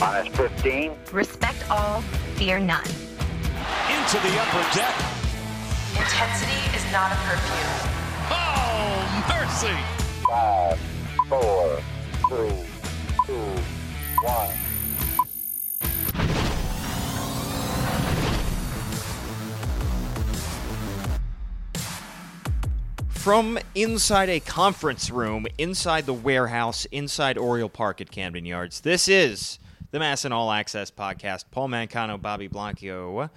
Minus 15. Respect all, fear none. Into the upper deck. Intensity is not a perfume. Oh, mercy. Five, four, three, two, one. From inside a conference room, inside the warehouse, inside Oriole Park at Camden Yards, this is the MASN All Access podcast. Paul Mancano, Bobby Blanco.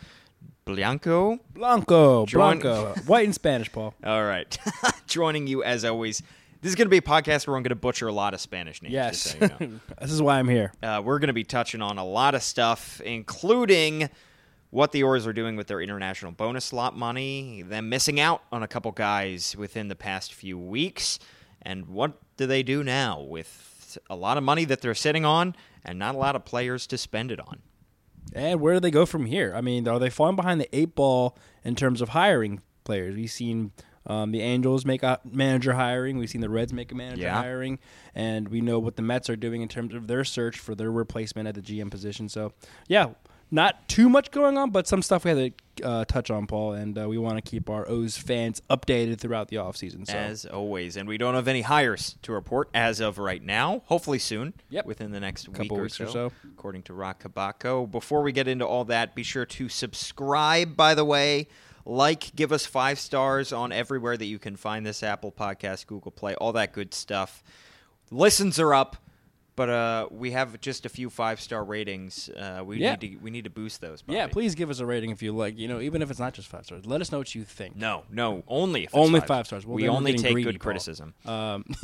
Blanco? Blanco, Join- Blanco, white and Spanish, Paul. All right. Joining you as always. This is going to be a podcast where I'm going to butcher a lot of Spanish names. Yes, so you know. this is why I'm here. Uh, we're going to be touching on a lot of stuff, including what the Orioles are doing with their international bonus slot money, them missing out on a couple guys within the past few weeks, and what do they do now with a lot of money that they're sitting on and not a lot of players to spend it on. And where do they go from here? I mean, are they falling behind the eight ball in terms of hiring players? We've seen um, the Angels make a manager hiring. We've seen the Reds make a manager Yeah. hiring, and we know what the Mets are doing in terms of their search for their replacement at the GM position. So, yeah, not too much going on, but some stuff we had to uh, touch on, Paul, and uh, we want to keep our O's fans updated throughout the offseason. So, As always, and we don't have any hires to report as of right now. Hopefully soon, Yep. within the next week Couple or weeks so, or so. according to Roch Kubatko. Before we get into all that, be sure to subscribe. By the way, like, give us five stars on everywhere that you can find this Apple Podcast, Google Play, all that good stuff. Listens are up. But uh, we have just a few five star ratings. Uh, we Yeah. need to we need to boost those. yeah, please give us a rating if you like. You know, even if it's not just five stars, let us know what you think. No, no, only if it's Only five, five stars. Well, we only take greedy, good Paul. criticism. Um,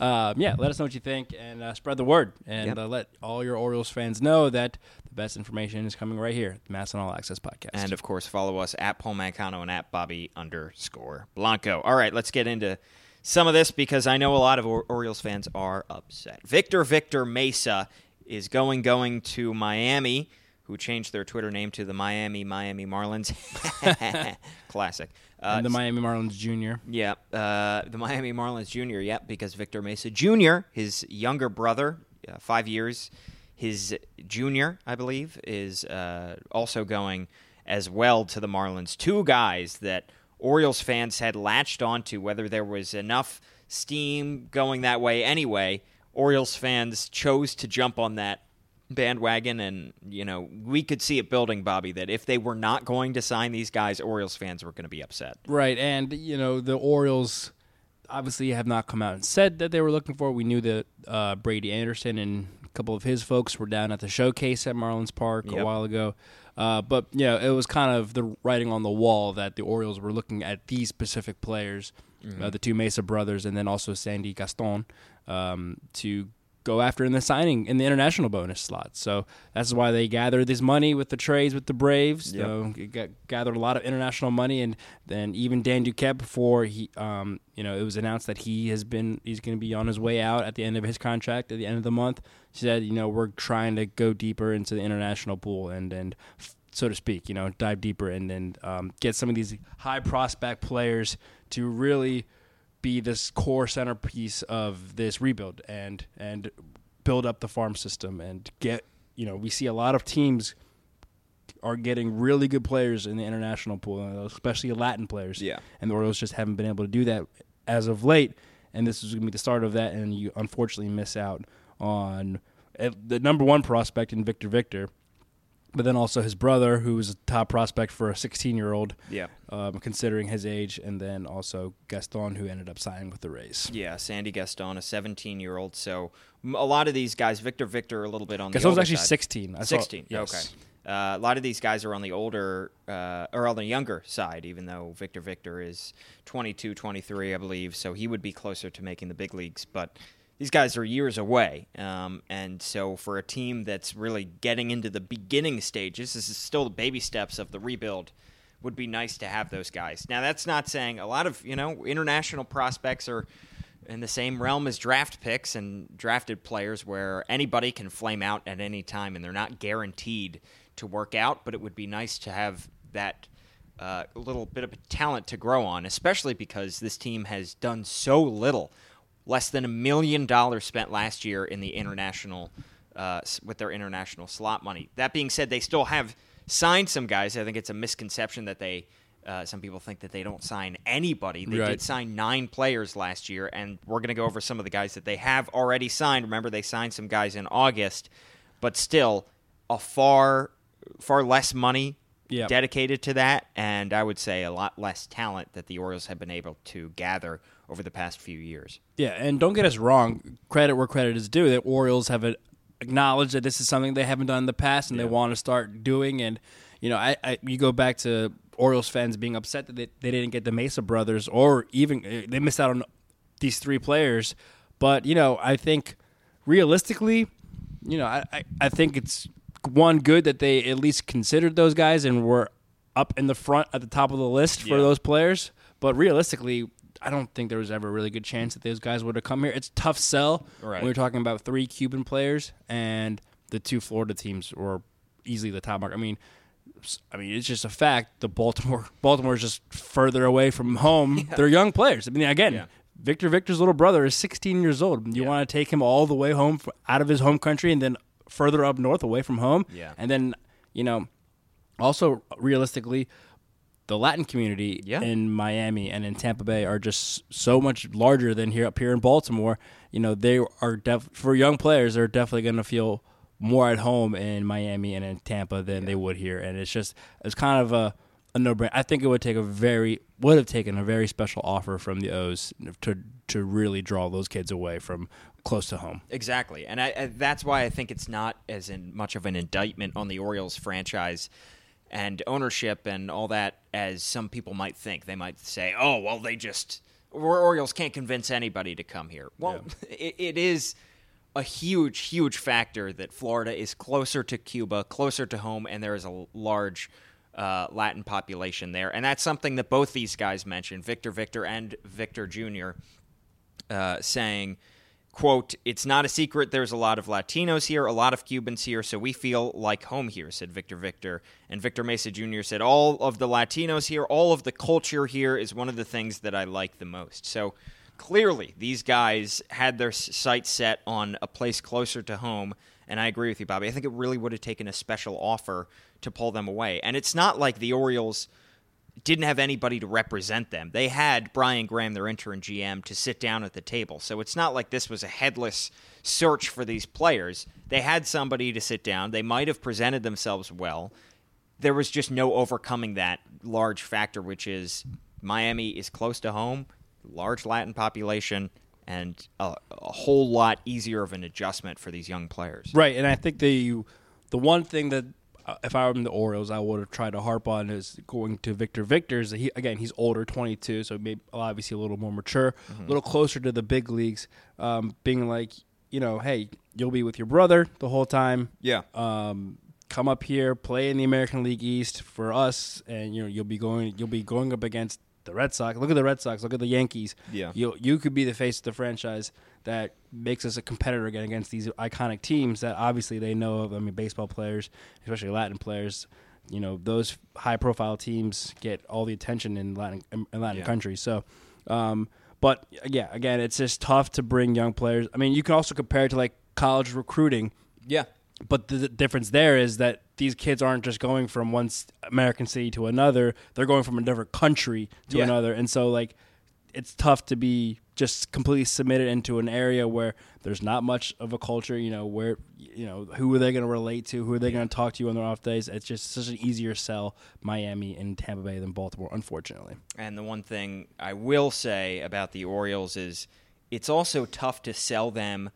um, yeah, let us know what you think and uh, spread the word. And Yep. uh, let all your Orioles fans know that the best information is coming right here, the MASN All Access Podcast. And of course, follow us at Paul Mancano and at Bobby underscore Blanco. All right, let's get into some of this because I know a lot of or- Orioles fans are upset. Victor Victor Mesa is going going to Miami, who changed their Twitter name to the Miami Miami Marlins. Classic. Uh, and the Miami Marlins Jr. yeah, uh, the Miami Marlins Jr. Yep, because Victor Mesa Jr., his younger brother, uh, five years, his junior, I believe, is uh, also going as well to the Marlins. Two guys that Orioles fans had latched onto, whether there was enough steam going that way anyway. Orioles fans chose to jump on that bandwagon and you know we could see it building bobby that if they were not going to sign these guys orioles fans were going to be upset Right, and you know the Orioles obviously have not come out and said that they were looking for. it. We knew that uh, Brady Anderson and a couple of his folks were down at the showcase at Marlins Park Yep. a while ago. Uh, but you know, it was kind of the writing on the wall that the Orioles were looking at these specific players, uh, the two Mesa brothers, and then also Sandy Gaston, um, to go after in the signing in the international bonus slot. So that's why they gathered this money with the trades with the Braves. Yep. So g- g- gathered a lot of international money, and then even Dan Duquette before he, um, you know, it was announced that he has been he's going to be on his way out at the end of his contract at the end of the month. Said, you know, we're trying to go deeper into the international pool and and f- so to speak, you know, dive deeper and then um, get some of these high prospect players to really be this core centerpiece of this rebuild and and build up the farm system and get you know we see a lot of teams are getting really good players in the international pool, especially Latin players. Yeah. and the Orioles just haven't been able to do that as of late. And this is going to be the start of that, and you unfortunately miss out on uh, the number one prospect in Victor Victor, but then also his brother, who was a top prospect for a 16 year old. Yeah. Um, considering his age, and then also Gaston, who ended up signing with the Rays. Yeah, Sandy Gaston, a 17 year old. So a lot of these guys, Victor Victor, a little bit on the Gaston's older actually side. 16. I saw- 16. yes. Okay. Uh, a lot of these guys are on the older uh, or on the younger side, even though Victor Victor is 22, 23, I believe. So he would be closer to making the big leagues. But these guys are years away. Um, and so for a team that's really getting into the beginning stages, this is still the baby steps of the rebuild. Would be nice to have those guys. Now, that's not saying a lot of, you know, international prospects are in the same realm as draft picks and drafted players where anybody can flame out at any time and they're not guaranteed to work out, but it would be nice to have that uh, little bit of talent to grow on, especially because this team has done so little. Less than a million dollars spent last year in the international uh, with their international slot money. That being said, they still have signed some guys. I think it's a misconception that they. Uh, some people think that they don't sign anybody. They Right. did sign nine players last year, and we're going to go over some of the guys that they have already signed. Remember, they signed some guys in August, but still a far, far less money Yep. dedicated to that, and I would say a lot less talent that the Orioles have been able to gather over the past few years. Yeah, and don't get us wrong. Credit where credit is due. The Orioles have acknowledged that this is something they haven't done in the past, and they want to start doing. And you know, I, I you go back to Orioles fans being upset that they, they didn't get the Mesa brothers, or even uh, they missed out on these three players. But you know, I think realistically, you know, I, I, I think it's one good that they at least considered those guys and were up in the front at the top of the list for Yeah. those players. But realistically, I don't think there was ever a really good chance that those guys would have come here. It's a tough sell. Right. When we're talking about three Cuban players and the two Florida teams were easily the top mark. I mean, I mean, it's just a fact. The Baltimore Baltimore is just further away from home. They're young players. I mean, again, Yeah. Victor Victor's little brother is 16 years old. You want to take him all the way home f out of his home country and then further up north away from home. Yeah. And then, you know, also realistically, the Latin community Yeah. in Miami and in Tampa Bay are just so much larger than here up here in Baltimore. You know, they are def- for young players, they're definitely going to feel more at home in Miami and in Tampa than they would here. And it's just it's kind of a a no brainer. I think it would take a very would have taken a very special offer from the O's to to really draw those kids away from close to home. Exactly, and I, I, that's why I think it's not as in much of an indictment on the Orioles franchise and ownership and all that as some people might think. They might say, "Oh, well, they just or- Orioles can't convince anybody to come here." Well, it, it is a huge, huge factor that Florida is closer to Cuba, closer to home, and there is a large uh, Latin population there, and that's something that both these guys mentioned, Victor Victor and Victor Jr uh, saying, quote, it's not a secret there's a lot of Latinos here, a lot of Cubans here, so we feel like home here, said Victor Victor. And Victor Mesa Jr. said, all of the Latinos here, all of the culture here is one of the things that I like the most. So clearly, these guys had their sights set on a place closer to home. And I agree with you, Bobby. I think it really would have taken a special offer to pull them away. And it's not like the Orioles didn't have anybody to represent them. They had Brian Graham, their interim GM, to sit down at the table. So it's not like this was a headless search for these players. They had somebody to sit down. They might have presented themselves well. There was just no overcoming that large factor, which is Miami is close to home, large Latin population, and a, a whole lot easier of an adjustment for these young players. Right, and I think the the one thing that if I were in the Orioles, I would have tried to harp on is going to Victor Victor's. He again, he's older, 22, so maybe obviously a little more mature, a little closer to the big leagues. Um, being like, you know, hey, you'll be with your brother the whole time. Yeah. Um, come up here, play in the American League East for us, and you know you'll be going you'll be going up against the Red Sox. Look at the Red Sox. Look at the Yankees. Yeah. you you could be the face of the franchise that makes us a competitor again against these iconic teams that obviously they know of. I mean, baseball players, especially Latin players. You know, those high profile teams get all the attention in Latin in Latin Yeah. countries. So. Um, but yeah, again, it's just tough to bring young players. I mean, you can also compare it to like college recruiting. Yeah. But the, difference there is that these kids aren't just going from one American city to another; they're going from a different country to Yeah. another, and so like it's tough to be just completely submitted into an area where there's not much of a culture. You know, where you know who are they going to relate to? Who are they going to talk to on their off days? It's just such an easier sell Miami and Tampa Bay than Baltimore, unfortunately. And the one thing I will say about the Orioles is it's also tough to sell them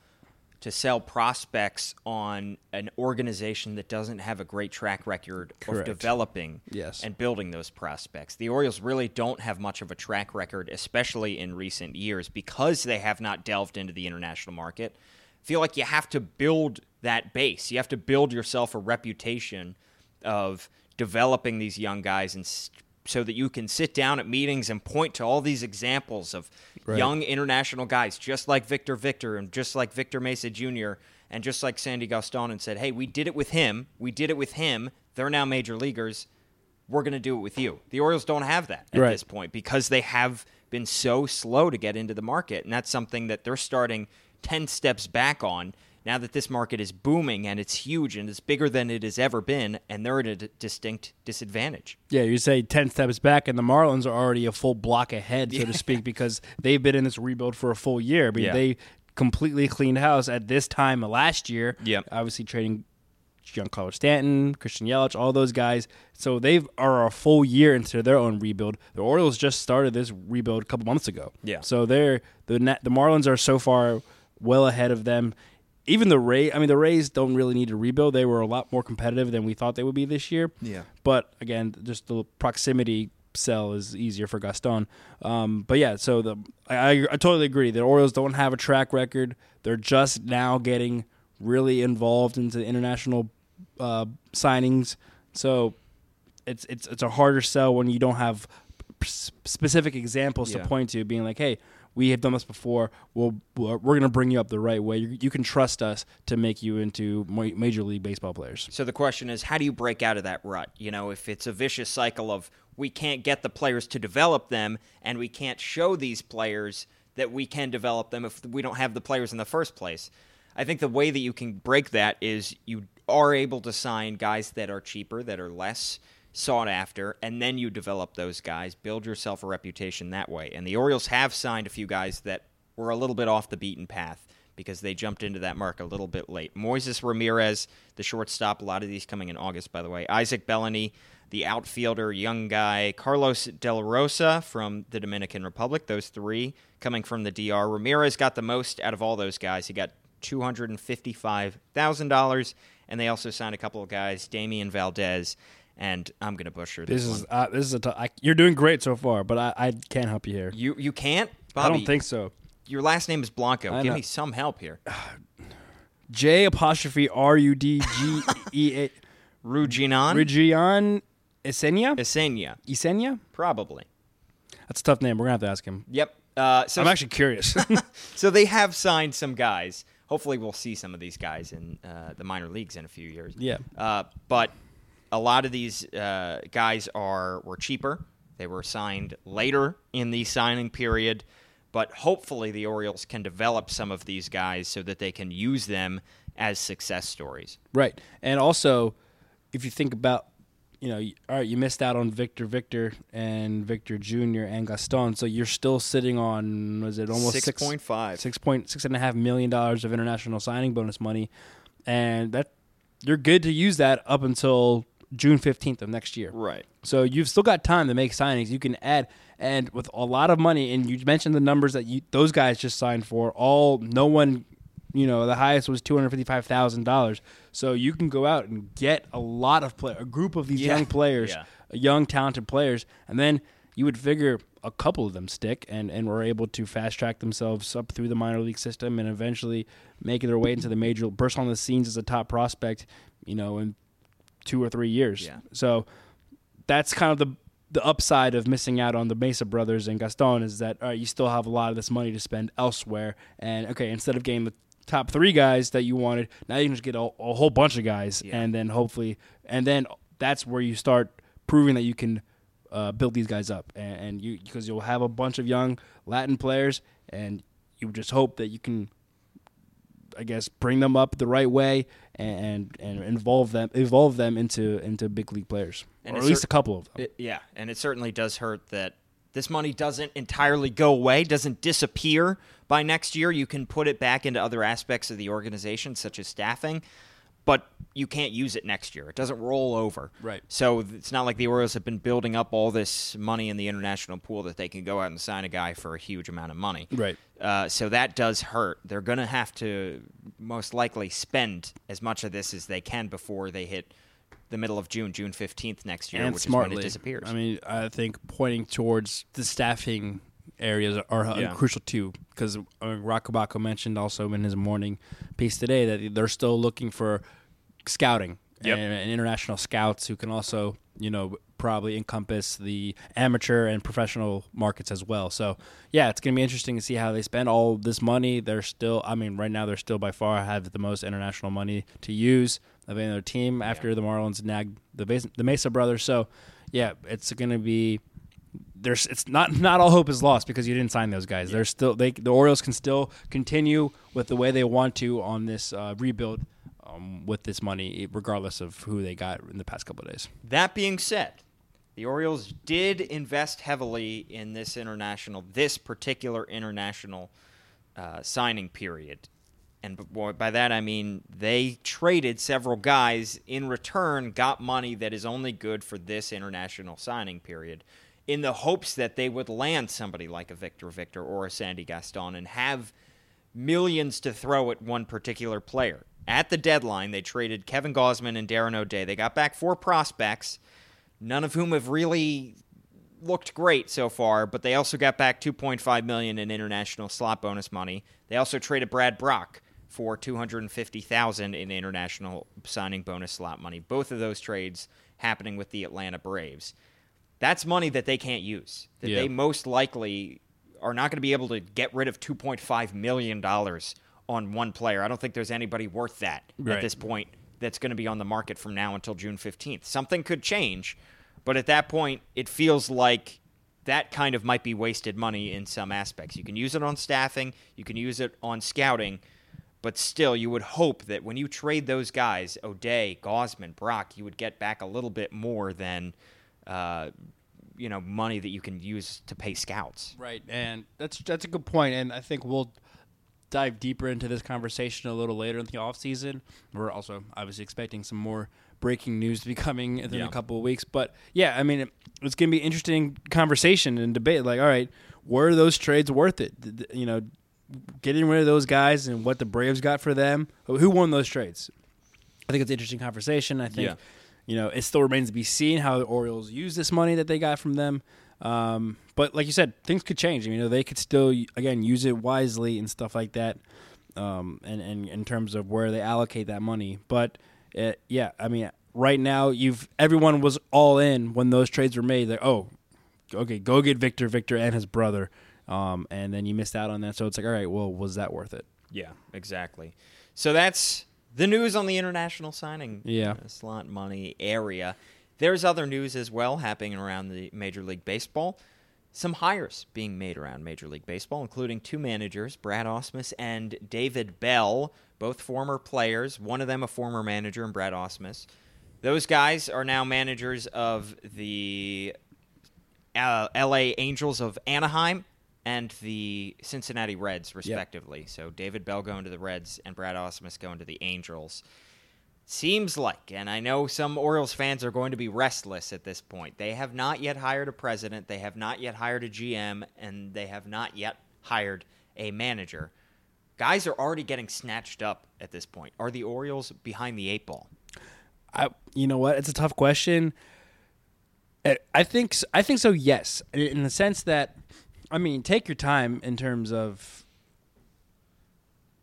to sell prospects on an organization that doesn't have a great track record Correct. of developing Yes. and building those prospects. The Orioles really don't have much of a track record, especially in recent years, because they have not delved into the international market. I feel like you have to build that base. You have to build yourself a reputation of developing these young guys and so that you can sit down at meetings and point to all these examples of Right. young international guys just like Victor Victor and just like Victor Mesa Jr. and just like Sandy Gaston and said, "Hey, we did it with him. We did it with him. They're now major leaguers. We're going to do it with you." The Orioles don't have that at Right. this point because they have been so slow to get into the market, and that's something that they're starting 10 steps back on Now that this market is booming and it's huge and it's bigger than it has ever been, and they're at a d- distinct disadvantage. Yeah, you say 10 steps back, and the Marlins are already a full block ahead, so to speak, because they've been in this rebuild for a full year. I mean, Yeah. they completely cleaned house at this time last year. Yep. Obviously, trading Giancarlo Stanton, Christian Yelich, all those guys. So they are a full year into their own rebuild. The Orioles just started this rebuild a couple months ago. Yeah. So they're the the Marlins are so far well ahead of them. Even the Rays, I mean, the Rays don't really need to rebuild. They were a lot more competitive than we thought they would be this year. Yeah. But again, just the proximity sell is easier for Gaston. Um, but yeah, so the I, I, totally agree. The Orioles don't have a track record. They're just now getting really involved into international uh, signings. So it's it's it's a harder sell when you don't have specific examples Yeah. to point to, being like, hey. We have done this before. We'll, we're going to bring you up the right way. You, you can trust us to make you into major league baseball players. So the question is, how do you break out of that rut? You know, if it's a vicious cycle of we can't get the players to develop them, and we can't show these players that we can develop them if we don't have the players in the first place. I think the way that you can break that is you are able to sign guys that are cheaper, that are less sought after, and then you develop those guys, build yourself a reputation that way. And the Orioles have signed a few guys that were a little bit off the beaten path because they jumped into that mark a little bit late. Moises Ramirez, the shortstop, a lot of these coming in August, by the way. Isaac Bellany, the outfielder, young guy. Carlos De La Rosa from the Dominican Republic, those three coming from the DR. Ramirez got the most out of all those guys. He got $255,000, and they also signed a couple of guys, Damian Valdez, and I'm going to butcher this, This one. is uh, this is a t- I, you're doing great so far, but I, I can't help you here. You, you can't? Bobby. I don't think so. Your last name is Blanco. I Give know. me some help here. J apostrophe R U D G E A Ruginan? Regian Esenia Esenia. Esenia. Probably. That's a tough name. We're gonna have to ask him. Yep. Uh, so I'm actually curious. so they have signed some guys. Hopefully, we'll see some of these guys in uh, the minor leagues in a few years. Yeah. Uh, but a lot of these uh, guys are were cheaper. They were signed later in the signing period. But hopefully, the Orioles can develop some of these guys so that they can use them as success stories. right, and also if you think about, you know, all right, you missed out on Victor Victor and Victor Jr. and Gaston, so you're still sitting on was it almost six 6.5. six point six and a half million dollars of international signing bonus money, and that you're good to use that up until June fifteenth of next year. Right. So you've still got time to make signings. You can add, and with a lot of money, and you mentioned the numbers that you those guys just signed for. All no one, you know, the highest was two hundred fifty five thousand dollars. So you can go out and get a lot of play, a group of these Yeah. young players, Yeah. young talented players, and then you would figure a couple of them stick and and were able to fast track themselves up through the minor league system and eventually make their way into the major, burst on the scenes as a top prospect. You know, in two or three years. Yeah. So that's kind of the the upside of missing out on the Mesa brothers and Gaston is that all right, you still have a lot of this money to spend elsewhere. And okay, instead of getting the top three guys that you wanted, now you can just get a, a whole bunch of guys, Yeah. and then hopefully, and then that's where you start proving that you can uh, build these guys up, and, and you because you'll have a bunch of young Latin players, and you just hope that you can I guess bring them up the right way and and involve them evolve them into into big league players And or at least cer- a couple of them. It, yeah, and it certainly does hurt that this money doesn't entirely go away, doesn't disappear by next year. You can put it back into other aspects of the organization, such as staffing, but you can't use it next year. It doesn't roll over. Right. So it's not like the Orioles have been building up all this money in the international pool that they can go out and sign a guy for a huge amount of money. Right. Uh, so that does hurt. They're going to have to most likely spend as much of this as they can before they hit the middle of June, June 15th next year, and which smartly is when it disappears. I mean, I think pointing towards the staffing areas are uh, Yeah. crucial too, because uh, Roch Kubatko mentioned also in his morning piece today that they're still looking for scouting Yep. and, and international scouts who can also, you know, probably encompass the amateur and professional markets as well. So, yeah, it's going to be interesting to see how they spend all this money. They're still, I mean, right now they're still by far have the most international money to use of any other team after the Marlins nagged the Mesa, the Mesa brothers. So, yeah, it's going to be there's it's not not all hope is lost because you didn't sign those guys. They're still they the Orioles can still continue with the way they want to on this uh, rebuild um, with this money, regardless of who they got in the past couple of days. That being said, the Orioles did invest heavily in this international, this particular international uh, signing period. And by that I mean they traded several guys in return, got money that is only good for this international signing period, in the hopes that they would land somebody like a Victor Victor or a Sandy Gaston and have millions to throw at one particular player. At the deadline, they traded Kevin Gausman and Darren O'Day. They got back four prospects, none of whom have really looked great so far, but they also got back 2.5 million in international slot bonus money. They also traded Brad Brach for 250,000 in international signing bonus slot money. Both of those trades happening with the Atlanta Braves. That's money that they can't use. That Yeah. they most likely are not going to be able to get rid of 2.5 million dollars on one player. I don't think there's anybody worth that Right. at this point that's going to be on the market from now until June 15th. Something could change, but at that point, it feels like that kind of might be wasted money in some aspects. You can use it on staffing, you can use it on scouting, but still, you would hope that when you trade those guys, O'Day, Gausman, Brach, you would get back a little bit more than, uh, you know, money that you can use to pay scouts. Right, and that's that's a good point, and I think we'll dive deeper into this conversation a little later in the off season. We're also obviously expecting some more breaking news to be coming in Yeah. a couple of weeks, but yeah, I mean, it, it's going to be interesting conversation and debate. Like, all right, were those trades worth it? You know, getting rid of those guys and what the Braves got for them. Who won those trades? I think it's an interesting conversation. I think Yeah. you know it still remains to be seen how the Orioles use this money that they got from them. Um, but like you said, things could change. You know, they could still again use it wisely and stuff like that. Um, and, and in terms of where they allocate that money, but uh, yeah, I mean, right now you've everyone was all in when those trades were made. Like, oh, okay, go get Victor, Victor, and his brother, um, and then you missed out on that. So it's like, all right, well, was that worth it? Yeah, exactly. So that's the news on the international signing Yeah. uh, slot money area. There's other news as well happening around the Major League Baseball. Some hires being made around Major League Baseball, including two managers, Brad Ausmus and David Bell, both former players. One of them a former manager, and Brad Ausmus. Those guys are now managers of the uh, L.A. Angels of Anaheim and the Cincinnati Reds, respectively. So David Bell going to the Reds and Brad Ausmus going to the Angels. Seems like, and I know some Orioles fans are going to be restless at this point. They have not yet hired a president, they have not yet hired a GM, and they have not yet hired a manager. Guys are already getting snatched up at this point. Are the Orioles behind the eight ball? I, you know what? It's a tough question. I- think I think so. Yes, in- the sense that, I mean, take your time in terms of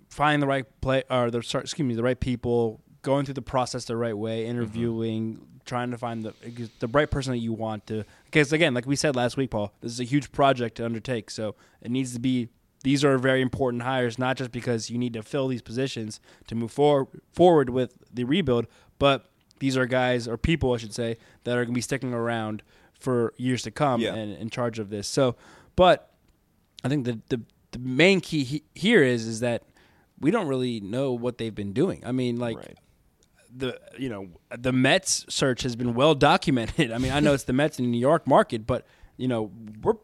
finding the right play or the excuse me the right people, going through the process the right way, mm-hmm. interviewing, trying to find the the right person that you want to. Because again, like we said last week, Paul, this is a huge project to undertake, so it needs to be. These are very important hires, not just because you need to fill these positions to move forward forward with the rebuild, but these are guys or people, I should say, that are going to be sticking around for years to come Yeah. and in charge of this. So, but I think the the, the main key he, here is is that we don't really know what they've been doing. I mean, like Right. The you know the Mets search has been well documented. I mean, I know it's the Mets in the New York market, but you know we're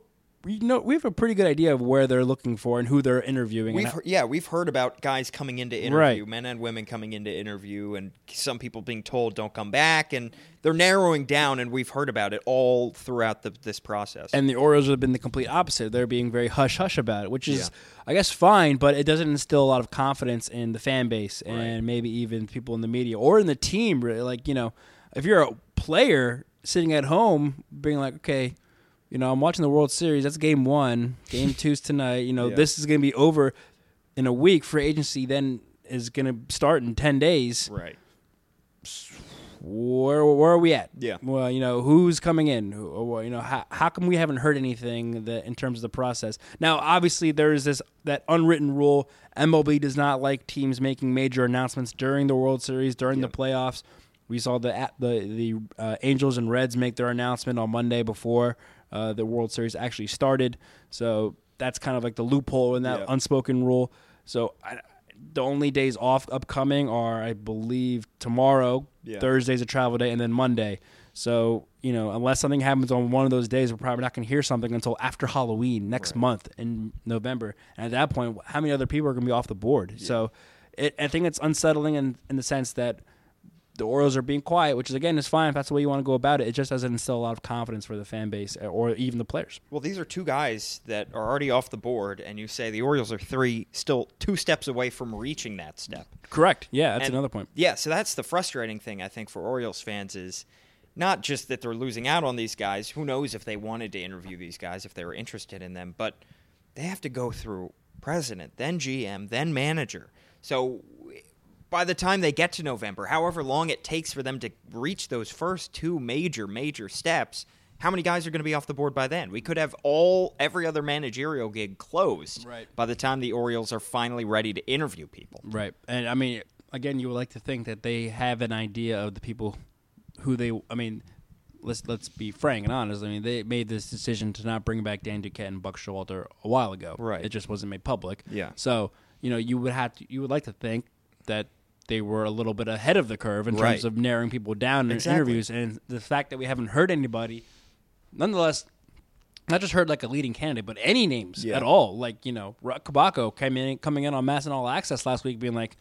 we know we have a pretty good idea of where they're looking for and who they're interviewing. We've yeah, we've heard about guys coming into interview, Right. men and women coming into interview, and some people being told don't come back, and they're narrowing down, and we've heard about it all throughout the, this process. and the Orioles have been the complete opposite. They're being very hush hush about it, which is, Yeah. I guess, fine, but it doesn't instill a lot of confidence in the fan base and maybe even people in the media or in the team. Really, like you know, if you're a player sitting at home, being like, okay, you know, I'm watching the World Series. That's game one. Game two's tonight. You know, Yeah. this is going to be over in a week. Free agency then is going to start in ten days right. where where are we at? Yeah. Well, you know, who's coming in? Who, you know, how, how come we haven't heard anything that in terms of the process? Now, obviously, there is this that unwritten rule. MLB does not like teams making major announcements during the World Series, during the playoffs. We saw the the the uh, Angels and Reds make their announcement on Monday before uh, the World Series actually started. So that's kind of like the loophole in that Yeah. unspoken rule. So I, the only days off upcoming are, I believe, tomorrow, Yeah. Thursday's a travel day, and then Monday. So you know, unless something happens on one of those days, we're probably not going to hear something until after Halloween next month in November. And at that point, how many other people are going to be off the board? So it, I think it's unsettling in in the sense that the Orioles are being quiet, which is again is fine if that's the way you want to go about it. It just doesn't instill a lot of confidence for the fan base or even the players. Well, these are two guys that are already off the board, and you say the Orioles are three, still two steps away from reaching that step. Correct. Yeah, that's And- another point. Yeah, so that's the frustrating thing I think for Orioles fans is not just that they're losing out on these guys. Who knows if they wanted to interview these guys if they were interested in them, but they have to go through president, then GM, then manager. So by the time they get to November, however long it takes for them to reach those first two major major steps, how many guys are going to be off the board by then? We could have all every other managerial gig closed Right. by the time the Orioles are finally ready to interview people. Right. And I mean, again, you would like to think that they have an idea of the people who they. I mean, let's let's be frank and honest. I mean, they made this decision to not bring back Dan Duquette and Buck Showalter a while ago. Right. It just wasn't made public. Yeah. So you know, you would have to. You would like to think that they were a little bit ahead of the curve in Right. terms of narrowing people down in Exactly. interviews, and the fact that we haven't heard anybody, nonetheless. Not just heard like a leading candidate, but any names Yeah. at all. Like you know, Kubatko came in, coming in on MASN All Access last week, being like,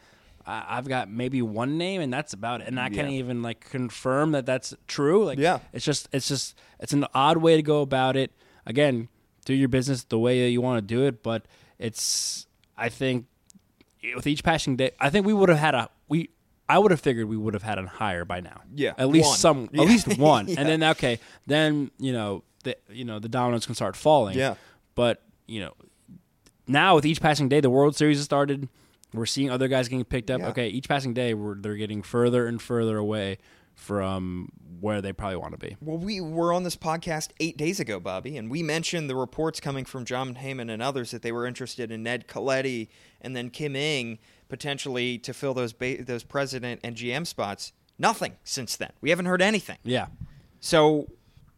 I- "I've got maybe one name, and that's about it." And I can't Yeah. even like confirm that that's true. Like, Yeah. it's just, it's just, it's an odd way to go about it. Again, do your business the way that you want to do it, but it's, I think, with each passing day, I think we would have had a we. I would have figured we would have had a higher by now. Yeah, at least one. some, Yeah. at least one, Yeah. and then okay, then you know the you know the dominoes can start falling. Yeah. but you know now with each passing day, the World Series has started. We're seeing other guys getting picked up. Yeah. Okay, each passing day, we're, they're getting further and further away from where they probably want to be. Well, we were on this podcast eight days ago, Bobby, and we mentioned the reports coming from Jon Heyman and others that they were interested in Ned Colletti and then Kim Ng potentially to fill those ba- those president and GM spots. Nothing since then. We haven't heard anything. Yeah, So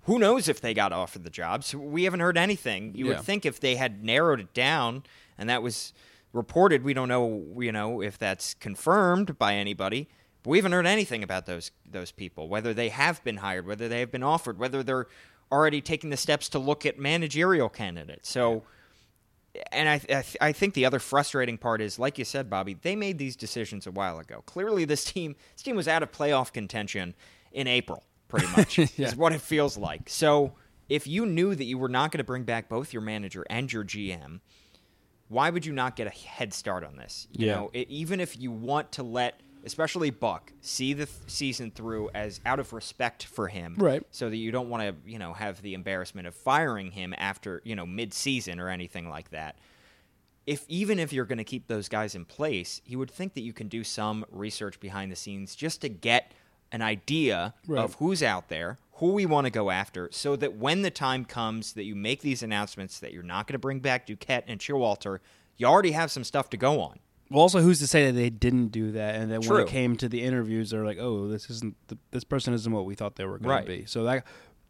who knows if they got offered the jobs? We haven't heard anything. You Yeah. would think if they had narrowed it down and that was reported, we don't know, you know, if that's confirmed by anybody. But we haven't heard anything about those those people, whether they have been hired, whether they have been offered, whether they're already taking the steps to look at managerial candidates. So and I, I, th- I think the other frustrating part is, like you said, Bobby, they made these decisions a while ago. Clearly, this team this team was out of playoff contention in April, pretty much, Yeah. is what it feels like. So, if you knew that you were not going to bring back both your manager and your GM, why would you not get a head start on this? You Yeah. know, it, even if you want to let, especially Buck, see the th- season through as out of respect for him, Right. So that you don't want to, you know, have the embarrassment of firing him after, you know, mid-season or anything like that. If even if you're going to keep those guys in place, you would think that you can do some research behind the scenes just to get an idea Right. of who's out there, who we want to go after, so that when the time comes that you make these announcements that you're not going to bring back Duquette and Showalter, you already have some stuff to go on. Well, also, who's to say that they didn't do that, and that when it came to the interviews, they're like, "Oh, this isn't th- this person isn't what we thought they were going Right. to be." So that,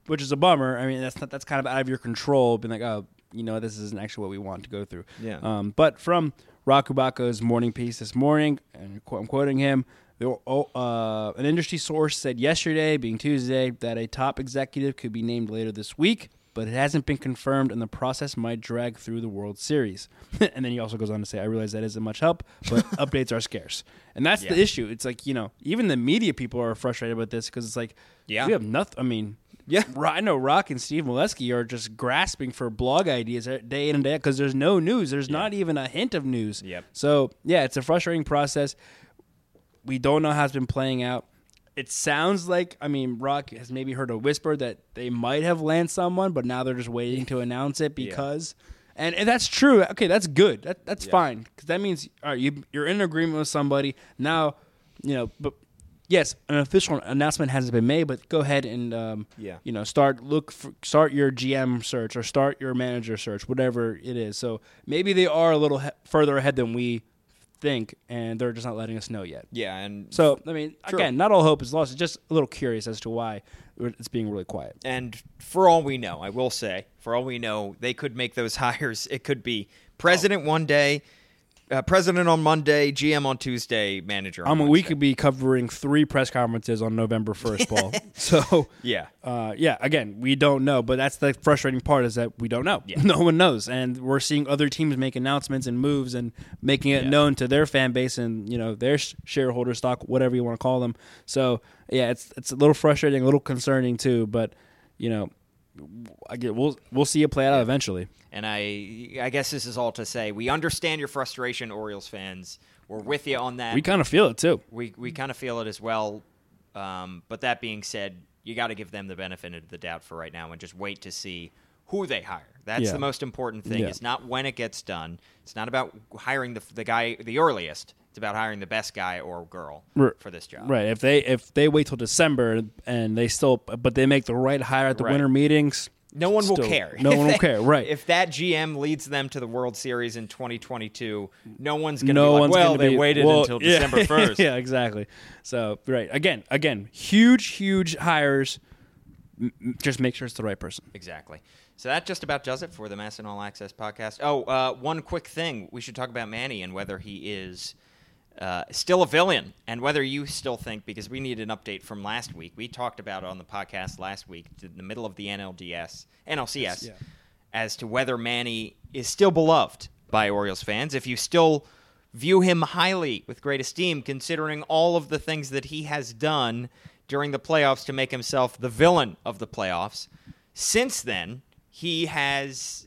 which is a bummer. I mean, that's not, that's kind of out of your control. Being like, "Oh, you know, this isn't actually what we want to go through." Yeah. Um, but from Roch Kubatko's morning piece this morning, and I'm quoting him. oh, Uh, an industry source said yesterday, being Tuesday, that a top executive could be named later this week, but it hasn't been confirmed, and the process might drag through the World Series. and then he also goes on to say, "I realize that isn't much help, but updates are scarce." And that's Yeah. the issue. It's like you know, even the media people are frustrated with this because it's like, Yeah. we have nothing. I mean, Yeah. Ro- I know Roch and Steve Melewski are just grasping for blog ideas day in and day out because there's no news. There's not even a hint of news. Yep. So yeah, it's a frustrating process. We don't know how it's been playing out. It sounds like I mean Roch has maybe heard a whisper that they might have landed someone, but now they're just waiting to announce it because. And if that's true, okay, that's good. That, that's fine because that means all right, you, you're in agreement with somebody now. You know, but yes, an official announcement hasn't been made, but go ahead and um, Yeah. you know start look for, start your GM search or start your manager search, whatever it is. So maybe they are a little he- further ahead than we think, and they're just not letting us know yet. Yeah, and So I mean, True. again, not all hope is lost. It's just a little curious as to why it's being really quiet. And for all we know, I will say, for all we know, they could make those hires. It could be president oh. one day, uh, president on Monday, GM on Tuesday, manager. On I mean, we could be covering three press conferences on November first, Paul. so Yeah. uh, yeah. Again, we don't know, but that's the frustrating part is that we don't know. Yeah. No one knows, and we're seeing other teams make announcements and moves and making it Yeah. known to their fan base and you know their sh- shareholder stock, whatever you want to call them. So yeah, it's it's a little frustrating, a little concerning too. But you know, I get we'll we'll see it play out eventually. And I, I guess this is all to say we understand your frustration, Orioles fans. We're with you on that. We kind of feel it too. we we kind of feel it as well. Um, but that being said, you got to give them the benefit of the doubt for right now and just wait to see who they hire. That's Yeah. the most important thing. Yeah. It's not when it gets done. It's not about hiring the the guy the earliest. It's about hiring the best guy or girl R- for this job. Right. If they if they wait till December and they still but they make the right hire at the Right. winter meetings, No one will still- care. No If one will they- care. Right. If that GM leads them to the World Series in 2022, no one's going to no be like, one's well, gonna they be, waited well, until yeah, December 1st. yeah, exactly. So right again, again, huge, huge hires. M- m- just make sure it's the right person. Exactly. So that just about does it for the MASN All Access podcast. Oh, uh, one quick thing. We should talk about Manny and whether he is uh, still a villain and whether you still think, because we need an update from last week. We talked about it on the podcast last week, in the middle of the NLDS, NLCS, Yeah. as to whether Manny is still beloved by Orioles fans. If you still view him highly with great esteem, considering all of the things that he has done during the playoffs to make himself the villain of the playoffs. Since then, he has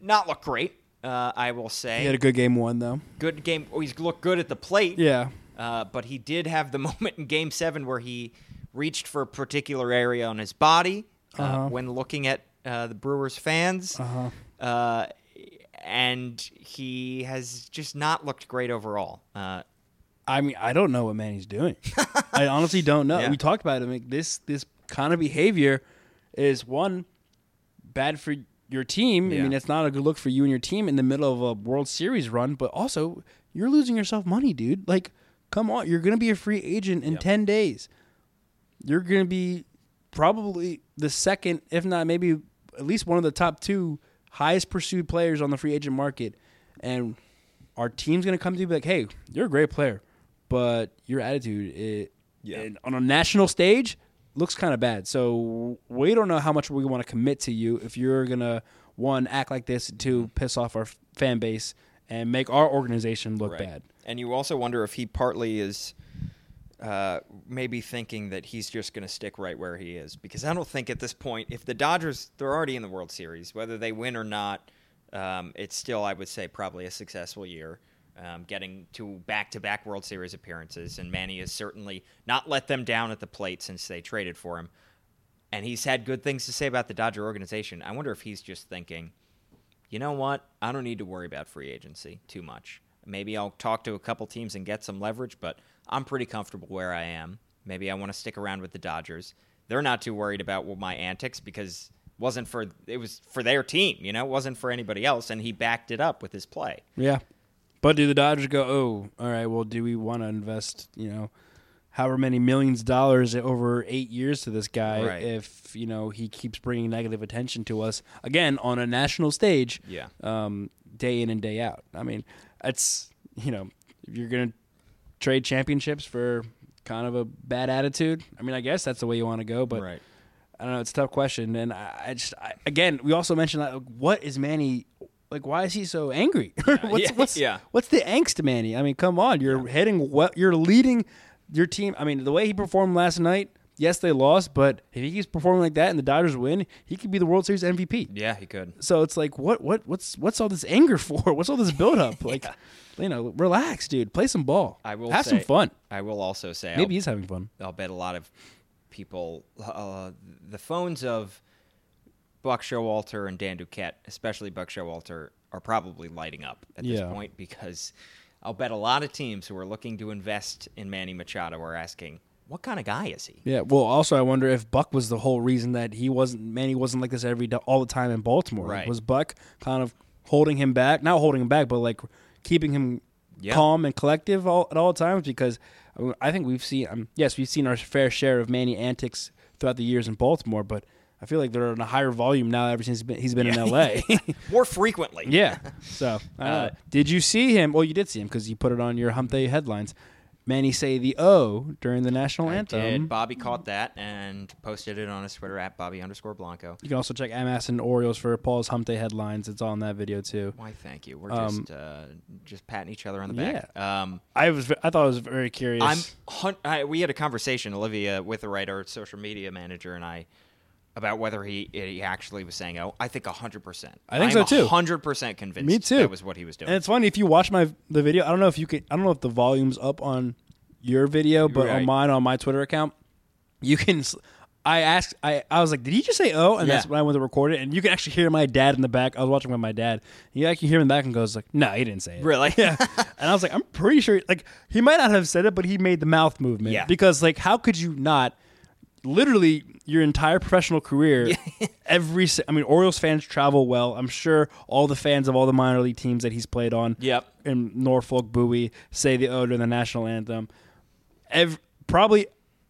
not looked great. Uh, I will say He had a good game one though. good game. Oh, he's looked good at the plate. Yeah. Uh, but he did have the moment in Game Seven where he reached for a particular area on his body uh, Uh-huh. when looking at uh, the Brewers fans. Uh-huh. and he has just not looked great overall. Uh, I mean, I don't know what Manny's doing. I honestly don't know. Yeah. We talked about it. Like, this this kind of behavior is one bad for your team. I mean, it's not a good look for you and your team in the middle of a World Series run, but also you're losing yourself money, dude. Like, come on, you're going to be a free agent in 10 days. You're going to be probably the second, if not maybe at least one of the top two highest pursued players on the free agent market. And our team's going to come to you and be like, hey, you're a great player, but your attitude it, and on a national stage looks kind of bad. So we don't know how much we want to commit to you if you're going to, one, act like this, two, piss off our fan base and make our organization look bad. And you also wonder if he partly is uh, maybe thinking that he's just going to stick right where he is. Because I don't think at this point, if the Dodgers, they're already in the World Series, whether they win or not, um, it's still, I would say, probably a successful year. Um, getting to back to back World Series appearances. And Manny has certainly not let them down at the plate since they traded for him. And he's had good things to say about the Dodger organization. I wonder if he's just thinking, you know what? I don't need to worry about free agency too much. Maybe I'll talk to a couple teams and get some leverage, but I'm pretty comfortable where I am. Maybe I want to stick around with the Dodgers. They're not too worried about my antics because it wasn't for it was for their team, you know, it wasn't for anybody else and he backed it up with his play. Yeah. But do the Dodgers go, oh, all right, well, do we want to invest, you know, however many millions of dollars over eight years to this guy Right. if, you know, he keeps bringing negative attention to us, again, on a national stage, Yeah. um, day in and day out? I mean, it's, you know, if you're going to trade championships for kind of a bad attitude, I mean, I guess that's the way you want to go, but right. I don't know. It's a tough question, and I, I just I, again we also mentioned like, what is Manny like? Why is he so angry? what's yeah, what's yeah. what's the angst, Manny? I mean, come on, you're heading well, you're leading your team. I mean, the way he performed last night. Yes, they lost, but if he keeps performing like that and the Dodgers win, he could be the World Series MVP. Yeah, he could. So it's like, what, what, what's, what's all this anger for? What's all this build up? Like, you know, relax, dude. Play some ball. I will have say, some fun. I will also say Maybe I'll- he's having fun. I'll bet a lot of people, uh, the phones of Buck Showalter and Dan Duquette, especially Buck Showalter, are probably lighting up at this point because I'll bet a lot of teams who are looking to invest in Manny Machado are asking, what kind of guy is he? Yeah. Well, also, I wonder if Buck was the whole reason that he wasn't Manny wasn't like this every all the time in Baltimore. Like, Right. Was Buck kind of holding him back? Not holding him back, but like keeping him Yeah. calm and collective all, at all times because I I think we've seen um, yes we've seen our fair share of Manny antics throughout the years in Baltimore, but I feel like they're on a higher volume now ever since he's been, he's been in L.A. More frequently. yeah. So I. Uh, did you see him? Well, you did see him because you put it on your Hump Day headlines. Manny say the O during the national I anthem. did. Bobby caught that and posted it on his Twitter at Bobby underscore Blanco. You can also check MASN Orioles for Paul's Hump Day headlines. It's on that video too. Why? Thank you. We're Um, just uh, just patting each other on the back. Um, I was I thought it was very curious. I'm. Hun- I, we had a conversation, Olivia, with the writer, social media manager, and I, about whether he he actually was saying, "Oh, I think hundred percent." I think so, too. Hundred percent convinced. Me too. That was what he was doing. And it's funny if you watch my the video. I don't know if you can. I don't know if the volume's up on your video, but on mine on my Twitter account, you can. I asked. I I was like, did he just say oh? And that's Yeah. when I went to record it, and you can actually hear my dad in the back. I was watching with my dad. He actually hear him in the back and goes like, no, he didn't say it. Really? Yeah. and I was like, I'm pretty sure. Like he might not have said it, but he made the mouth movement. Yeah. Because like, how could you not? Literally, your entire professional career, every. I mean, Orioles fans travel well. I'm sure all the fans of all the minor league teams that he's played on Yep. in Norfolk, Bowie, say the O during the national anthem. Every, probably,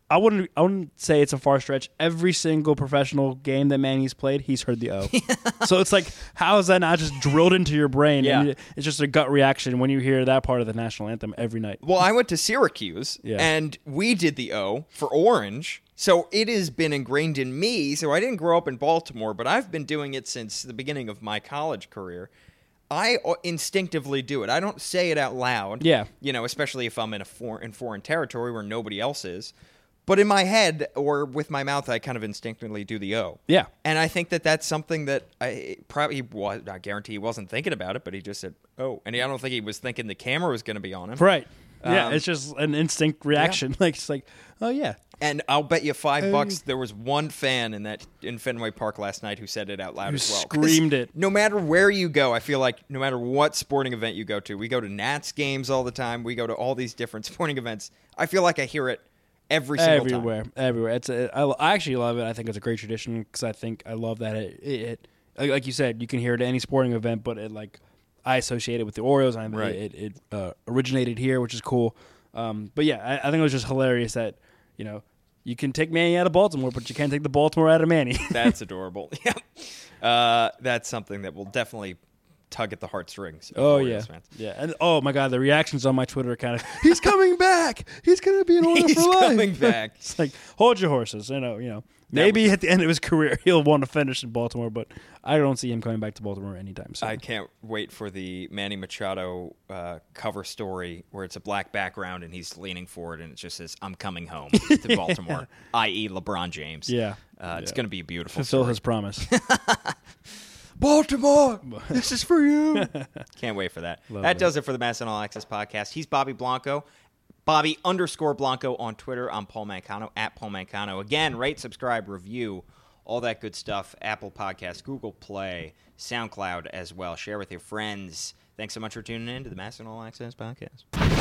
I wouldn't. I wouldn't say it's a far stretch. Every single professional game that Manny's played, he's heard the O. so it's like, how is that not just drilled into your brain? Yeah. And it's just a gut reaction when you hear that part of the national anthem every night. Well, I went to Syracuse, Yeah. and we did the O for Orange. So it has been ingrained in me. So I didn't grow up in Baltimore, but I've been doing it since the beginning of my college career. I uh, instinctively do it. I don't say it out loud. Yeah. You know, especially if I'm in a foreign in foreign territory where nobody else is. But in my head or with my mouth, I kind of instinctively do the O. Yeah. And I think that that's something that I probably was. I guarantee he wasn't thinking about it, but he just said, "Oh," and I don't think he was thinking the camera was going to be on him. Right. Yeah, Um, it's just an instinct reaction. Like it's like, oh yeah, And I'll bet you five bucks there was one fan in that in Fenway Park last night who said it out loud as well. screamed it. No matter where you go, I feel like no matter what sporting event you go to, we go to Nats games all the time. We go to all these different sporting events. I feel like I hear it every single everywhere, time. everywhere. It's a, I, I actually love it. I think it's a great tradition because I think I love that it, it, it like- you said, you can hear it at any sporting event, but it like I associate it with the Orioles. and Right. It, it, uh, originated here, which is cool. Um, but yeah, I, I think it was just hilarious that you know you can take Manny out of Baltimore, but you can't take the Baltimore out of Manny. That's adorable. Yeah, uh, that's something that will definitely tug at the heartstrings. Oh yeah, fans. yeah, and oh my god, the reactions on my Twitter account. He's coming back. He's gonna be an Oriole He's for life. He's coming back. it's like hold your horses. You know, you know. Maybe at the end of his career he'll want to finish in Baltimore, but I don't see him coming back to Baltimore anytime soon. I can't wait for the Manny Machado uh, cover story where it's a black background and he's leaning forward and it just says "I'm coming home" to Baltimore, i.e., LeBron James. Yeah. uh, it's Yeah. going to be beautiful. Fulfill story. his promise. Baltimore. this is for you. Can't wait for that. Love that it. does it for the MASN All Access podcast. He's Bobby Blanco. Bobby underscore Blanco on Twitter. I'm Paul Mancano at Paul Mancano. Again, rate, subscribe, review, all that good stuff. Apple Podcasts, Google Play, SoundCloud as well. Share with your friends. Thanks so much for tuning in to the MASN All Access podcast.